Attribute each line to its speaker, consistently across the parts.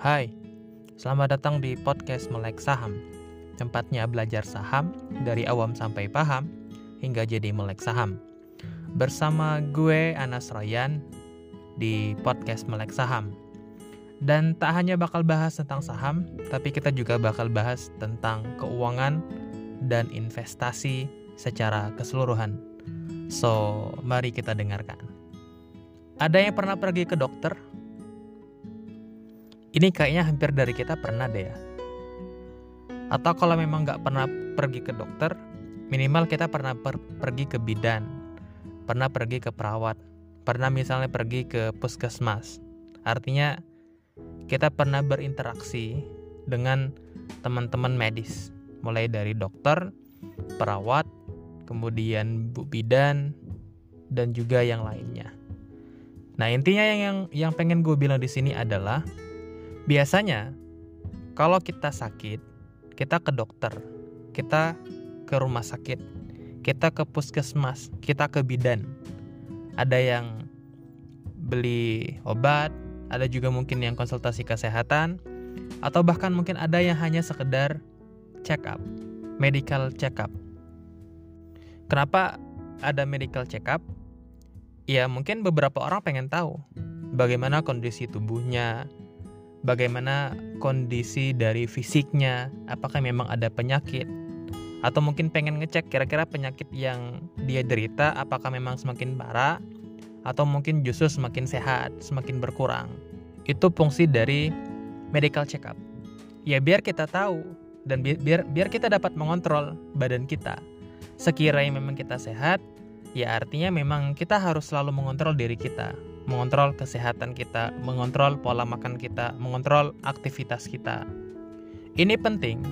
Speaker 1: Hai, selamat datang di podcast Melek Saham. Tempatnya belajar saham dari awam sampai paham hingga jadi melek saham. Bersama gue Anas Royan di podcast Melek Saham. Dan tak hanya bakal bahas tentang saham, tapi kita juga bakal bahas tentang keuangan dan investasi secara keseluruhan. So, mari kita dengarkan. Ada yang pernah pergi ke dokter ini kayaknya hampir dari kita pernah deh ya. Atau kalau memang nggak pernah pergi ke dokter, minimal kita pernah per pergi ke bidan, pernah pergi ke perawat, pernah misalnya pergi ke puskesmas. Artinya kita pernah berinteraksi dengan teman-teman medis, mulai dari dokter, perawat, kemudian bu bidan, dan juga yang lainnya. Nah intinya yang yang, yang pengen gue bilang di sini adalah Biasanya, kalau kita sakit, kita ke dokter, kita ke rumah sakit, kita ke puskesmas, kita ke bidan. Ada yang beli obat, ada juga mungkin yang konsultasi kesehatan, atau bahkan mungkin ada yang hanya sekedar check up, medical check up. Kenapa ada medical check up? Ya mungkin beberapa orang pengen tahu bagaimana kondisi tubuhnya, bagaimana kondisi dari fisiknya, apakah memang ada penyakit, atau mungkin pengen ngecek kira-kira penyakit yang dia derita apakah memang semakin parah, atau mungkin justru semakin sehat, semakin berkurang. Itu fungsi dari medical check up. Ya biar kita tahu dan biar biar kita dapat mengontrol badan kita. Sekiranya memang kita sehat, ya artinya memang kita harus selalu mengontrol diri kita mengontrol kesehatan kita, mengontrol pola makan kita, mengontrol aktivitas kita. Ini penting,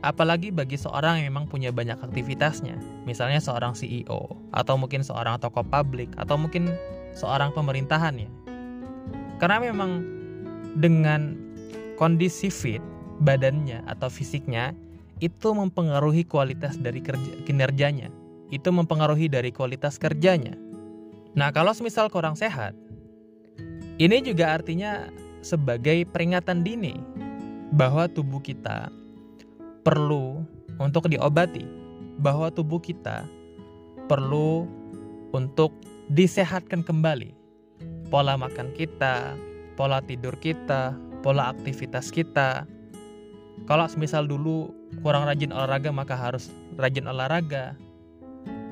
Speaker 1: apalagi bagi seorang yang memang punya banyak aktivitasnya, misalnya seorang CEO, atau mungkin seorang tokoh publik, atau mungkin seorang pemerintahan ya. Karena memang dengan kondisi fit badannya atau fisiknya itu mempengaruhi kualitas dari kerja, kinerjanya. Itu mempengaruhi dari kualitas kerjanya. Nah, kalau semisal kurang sehat, ini juga artinya sebagai peringatan dini bahwa tubuh kita perlu untuk diobati, bahwa tubuh kita perlu untuk disehatkan kembali. Pola makan kita, pola tidur kita, pola aktivitas kita. Kalau misal dulu kurang rajin olahraga maka harus rajin olahraga.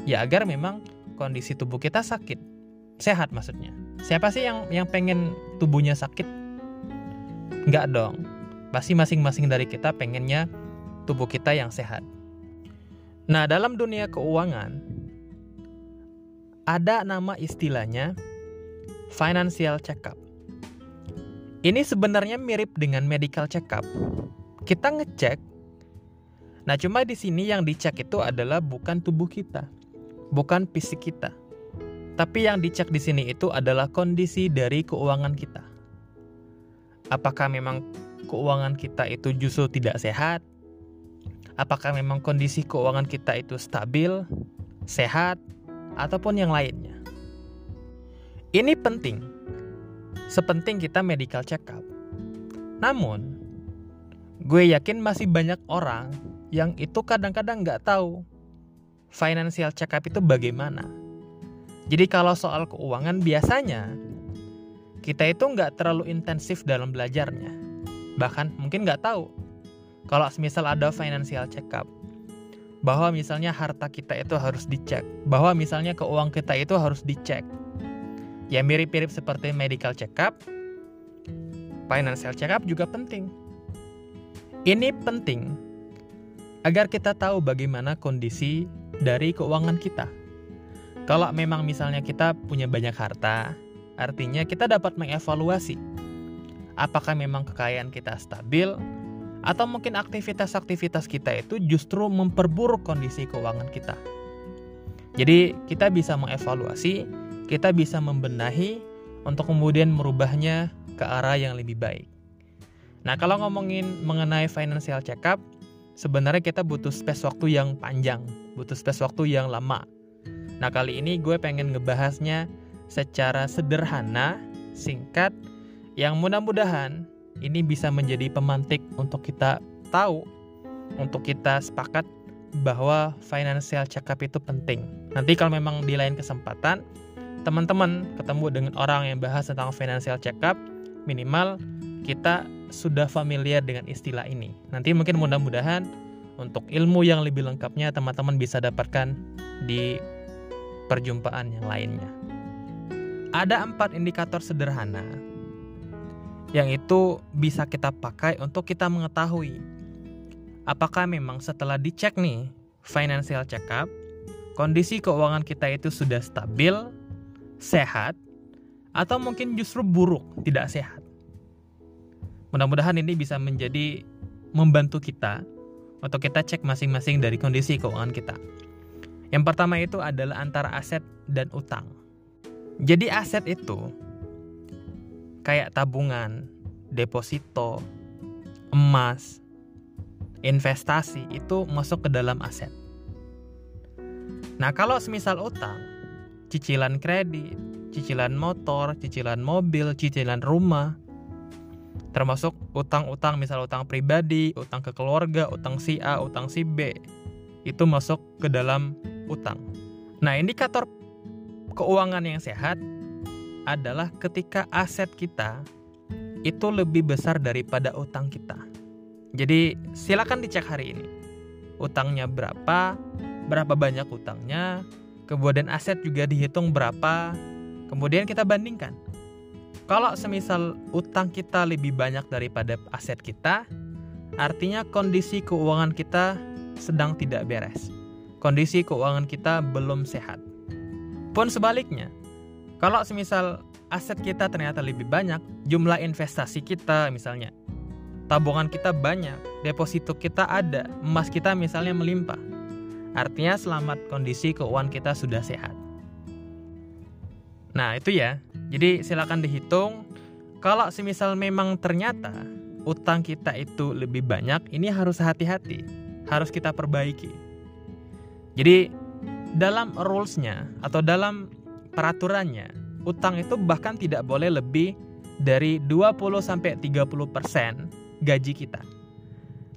Speaker 1: Ya agar memang kondisi tubuh kita sakit, sehat maksudnya. Siapa sih yang yang pengen tubuhnya sakit? Enggak dong. Pasti masing-masing dari kita pengennya tubuh kita yang sehat. Nah, dalam dunia keuangan ada nama istilahnya financial check-up. Ini sebenarnya mirip dengan medical check-up. Kita ngecek. Nah, cuma di sini yang dicek itu adalah bukan tubuh kita, bukan fisik kita tapi yang dicek di sini itu adalah kondisi dari keuangan kita. Apakah memang keuangan kita itu justru tidak sehat? Apakah memang kondisi keuangan kita itu stabil, sehat, ataupun yang lainnya? Ini penting. Sepenting kita medical check up. Namun, gue yakin masih banyak orang yang itu kadang-kadang nggak tahu financial check up itu bagaimana jadi kalau soal keuangan biasanya kita itu nggak terlalu intensif dalam belajarnya. Bahkan mungkin nggak tahu kalau misal ada financial check up bahwa misalnya harta kita itu harus dicek, bahwa misalnya keuangan kita itu harus dicek. Ya mirip-mirip seperti medical check up, financial check up juga penting. Ini penting agar kita tahu bagaimana kondisi dari keuangan kita. Kalau memang misalnya kita punya banyak harta, artinya kita dapat mengevaluasi apakah memang kekayaan kita stabil atau mungkin aktivitas-aktivitas kita itu justru memperburuk kondisi keuangan kita. Jadi kita bisa mengevaluasi, kita bisa membenahi untuk kemudian merubahnya ke arah yang lebih baik. Nah, kalau ngomongin mengenai financial check up, sebenarnya kita butuh space waktu yang panjang, butuh space waktu yang lama. Nah, kali ini gue pengen ngebahasnya secara sederhana, singkat, yang mudah-mudahan ini bisa menjadi pemantik untuk kita tahu, untuk kita sepakat bahwa financial check up itu penting. Nanti kalau memang di lain kesempatan, teman-teman ketemu dengan orang yang bahas tentang financial check up, minimal kita sudah familiar dengan istilah ini. Nanti mungkin mudah-mudahan untuk ilmu yang lebih lengkapnya teman-teman bisa dapatkan di perjumpaan yang lainnya. Ada empat indikator sederhana yang itu bisa kita pakai untuk kita mengetahui apakah memang setelah dicek nih financial check up, kondisi keuangan kita itu sudah stabil, sehat, atau mungkin justru buruk, tidak sehat. Mudah-mudahan ini bisa menjadi membantu kita untuk kita cek masing-masing dari kondisi keuangan kita. Yang pertama itu adalah antara aset dan utang. Jadi aset itu kayak tabungan, deposito, emas, investasi itu masuk ke dalam aset. Nah, kalau semisal utang, cicilan kredit, cicilan motor, cicilan mobil, cicilan rumah, termasuk utang-utang misal utang pribadi, utang ke keluarga, utang si A, utang si B, itu masuk ke dalam utang. Nah, indikator keuangan yang sehat adalah ketika aset kita itu lebih besar daripada utang kita. Jadi, silakan dicek hari ini. Utangnya berapa? Berapa banyak utangnya? Kemudian aset juga dihitung berapa? Kemudian kita bandingkan. Kalau semisal utang kita lebih banyak daripada aset kita, artinya kondisi keuangan kita sedang tidak beres. Kondisi keuangan kita belum sehat. Pun sebaliknya, kalau semisal aset kita ternyata lebih banyak, jumlah investasi kita misalnya, tabungan kita banyak, deposito kita ada, emas kita misalnya melimpah. Artinya selamat kondisi keuangan kita sudah sehat. Nah, itu ya. Jadi silakan dihitung kalau semisal memang ternyata utang kita itu lebih banyak, ini harus hati-hati, harus kita perbaiki. Jadi dalam rules-nya atau dalam peraturannya utang itu bahkan tidak boleh lebih dari 20 sampai 30% gaji kita.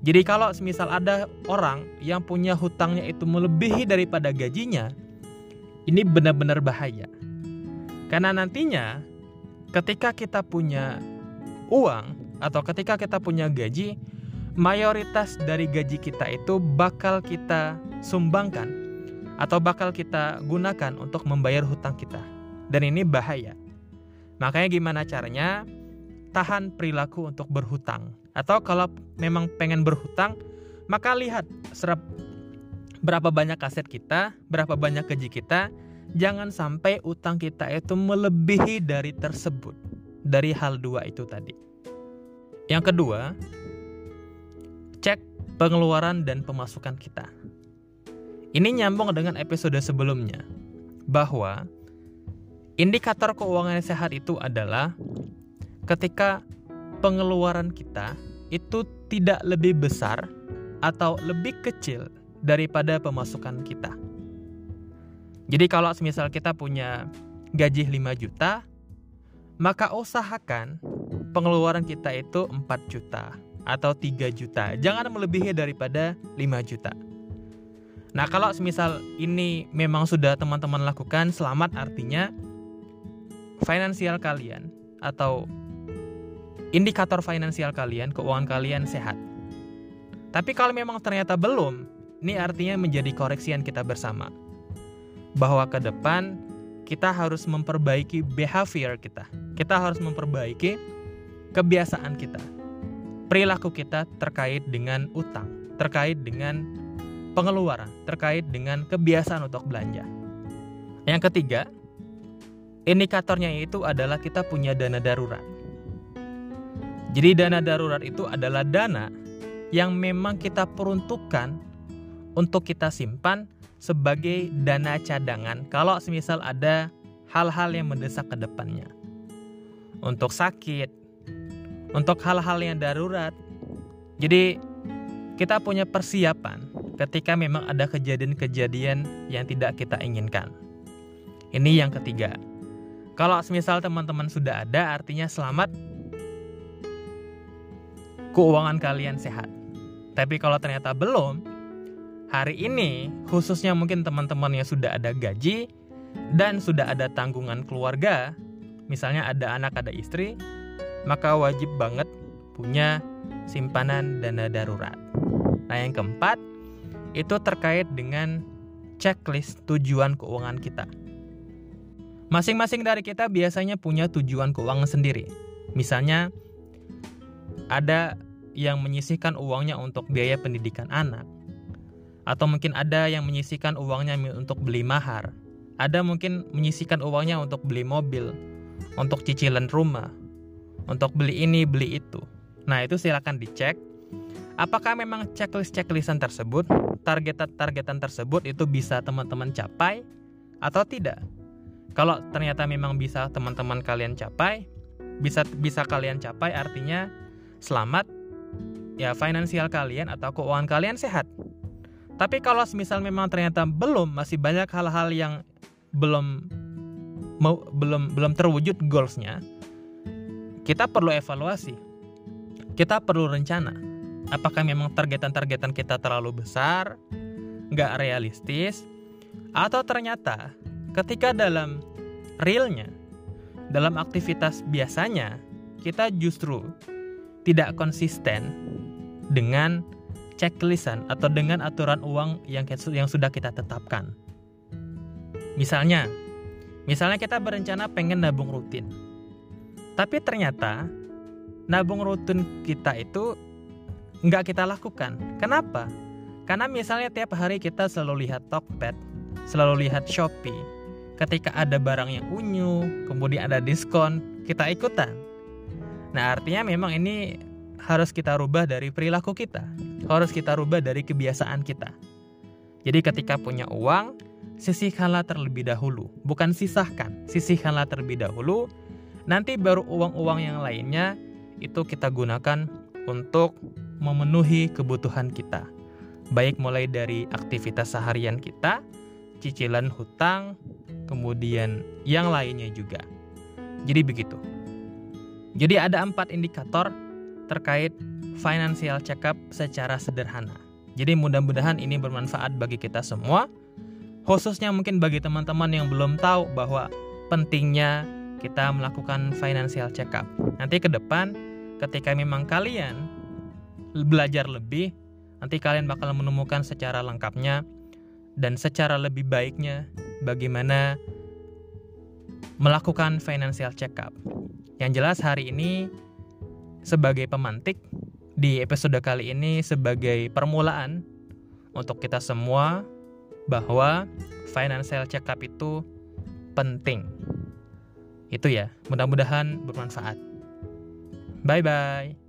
Speaker 1: Jadi kalau semisal ada orang yang punya hutangnya itu melebihi daripada gajinya, ini benar-benar bahaya. Karena nantinya ketika kita punya uang atau ketika kita punya gaji, mayoritas dari gaji kita itu bakal kita sumbangkan atau bakal kita gunakan untuk membayar hutang kita. Dan ini bahaya. Makanya gimana caranya? Tahan perilaku untuk berhutang. Atau kalau memang pengen berhutang, maka lihat serap berapa banyak aset kita, berapa banyak gaji kita, jangan sampai utang kita itu melebihi dari tersebut. Dari hal dua itu tadi. Yang kedua, pengeluaran dan pemasukan kita. Ini nyambung dengan episode sebelumnya, bahwa indikator keuangan yang sehat itu adalah ketika pengeluaran kita itu tidak lebih besar atau lebih kecil daripada pemasukan kita. Jadi kalau misal kita punya gaji 5 juta, maka usahakan pengeluaran kita itu 4 juta atau 3 juta. Jangan melebihi daripada 5 juta. Nah, kalau semisal ini memang sudah teman-teman lakukan, selamat artinya finansial kalian atau indikator finansial kalian, keuangan kalian sehat. Tapi kalau memang ternyata belum, ini artinya menjadi koreksian kita bersama. Bahwa ke depan kita harus memperbaiki behavior kita. Kita harus memperbaiki kebiasaan kita. Perilaku kita terkait dengan utang, terkait dengan pengeluaran terkait dengan kebiasaan untuk belanja. Yang ketiga, indikatornya itu adalah kita punya dana darurat. Jadi dana darurat itu adalah dana yang memang kita peruntukkan untuk kita simpan sebagai dana cadangan kalau semisal ada hal-hal yang mendesak ke depannya. Untuk sakit, untuk hal-hal yang darurat. Jadi kita punya persiapan ketika memang ada kejadian-kejadian yang tidak kita inginkan. Ini yang ketiga. Kalau misal teman-teman sudah ada, artinya selamat. keuangan kalian sehat. Tapi kalau ternyata belum, hari ini khususnya mungkin teman-teman yang sudah ada gaji dan sudah ada tanggungan keluarga, misalnya ada anak, ada istri, maka wajib banget punya simpanan dana darurat. Nah, yang keempat itu terkait dengan checklist tujuan keuangan kita. Masing-masing dari kita biasanya punya tujuan keuangan sendiri. Misalnya, ada yang menyisihkan uangnya untuk biaya pendidikan anak, atau mungkin ada yang menyisihkan uangnya untuk beli mahar, ada mungkin menyisihkan uangnya untuk beli mobil, untuk cicilan rumah, untuk beli ini, beli itu. Nah, itu silakan dicek. Apakah memang checklist-checklistan tersebut, targetan-targetan tersebut itu bisa teman-teman capai atau tidak? Kalau ternyata memang bisa teman-teman kalian capai, bisa bisa kalian capai artinya selamat ya finansial kalian atau keuangan kalian sehat. Tapi kalau misal memang ternyata belum masih banyak hal-hal yang belum mau belum belum terwujud goalsnya, kita perlu evaluasi. Kita perlu rencana. Apakah memang targetan-targetan kita terlalu besar, nggak realistis, atau ternyata ketika dalam realnya dalam aktivitas biasanya kita justru tidak konsisten dengan checklistan atau dengan aturan uang yang yang sudah kita tetapkan. Misalnya, misalnya kita berencana pengen nabung rutin. Tapi ternyata nabung rutin kita itu nggak kita lakukan. Kenapa? Karena misalnya tiap hari kita selalu lihat Tokped, selalu lihat Shopee, ketika ada barang yang unyu, kemudian ada diskon, kita ikutan. Nah, artinya memang ini harus kita rubah dari perilaku kita, harus kita rubah dari kebiasaan kita. Jadi ketika punya uang, sisihkanlah terlebih dahulu, bukan sisahkan, sisihkanlah terlebih dahulu. Nanti baru uang-uang yang lainnya itu kita gunakan untuk memenuhi kebutuhan kita. Baik mulai dari aktivitas seharian kita, cicilan hutang, kemudian yang lainnya juga. Jadi begitu. Jadi ada empat indikator terkait financial check-up secara sederhana. Jadi mudah-mudahan ini bermanfaat bagi kita semua, khususnya mungkin bagi teman-teman yang belum tahu bahwa pentingnya kita melakukan financial check-up. Nanti ke depan ketika memang kalian belajar lebih, nanti kalian bakal menemukan secara lengkapnya dan secara lebih baiknya bagaimana melakukan financial check-up. Yang jelas hari ini sebagai pemantik di episode kali ini sebagai permulaan untuk kita semua bahwa financial check-up itu penting. Itu ya, mudah-mudahan bermanfaat. Bye bye.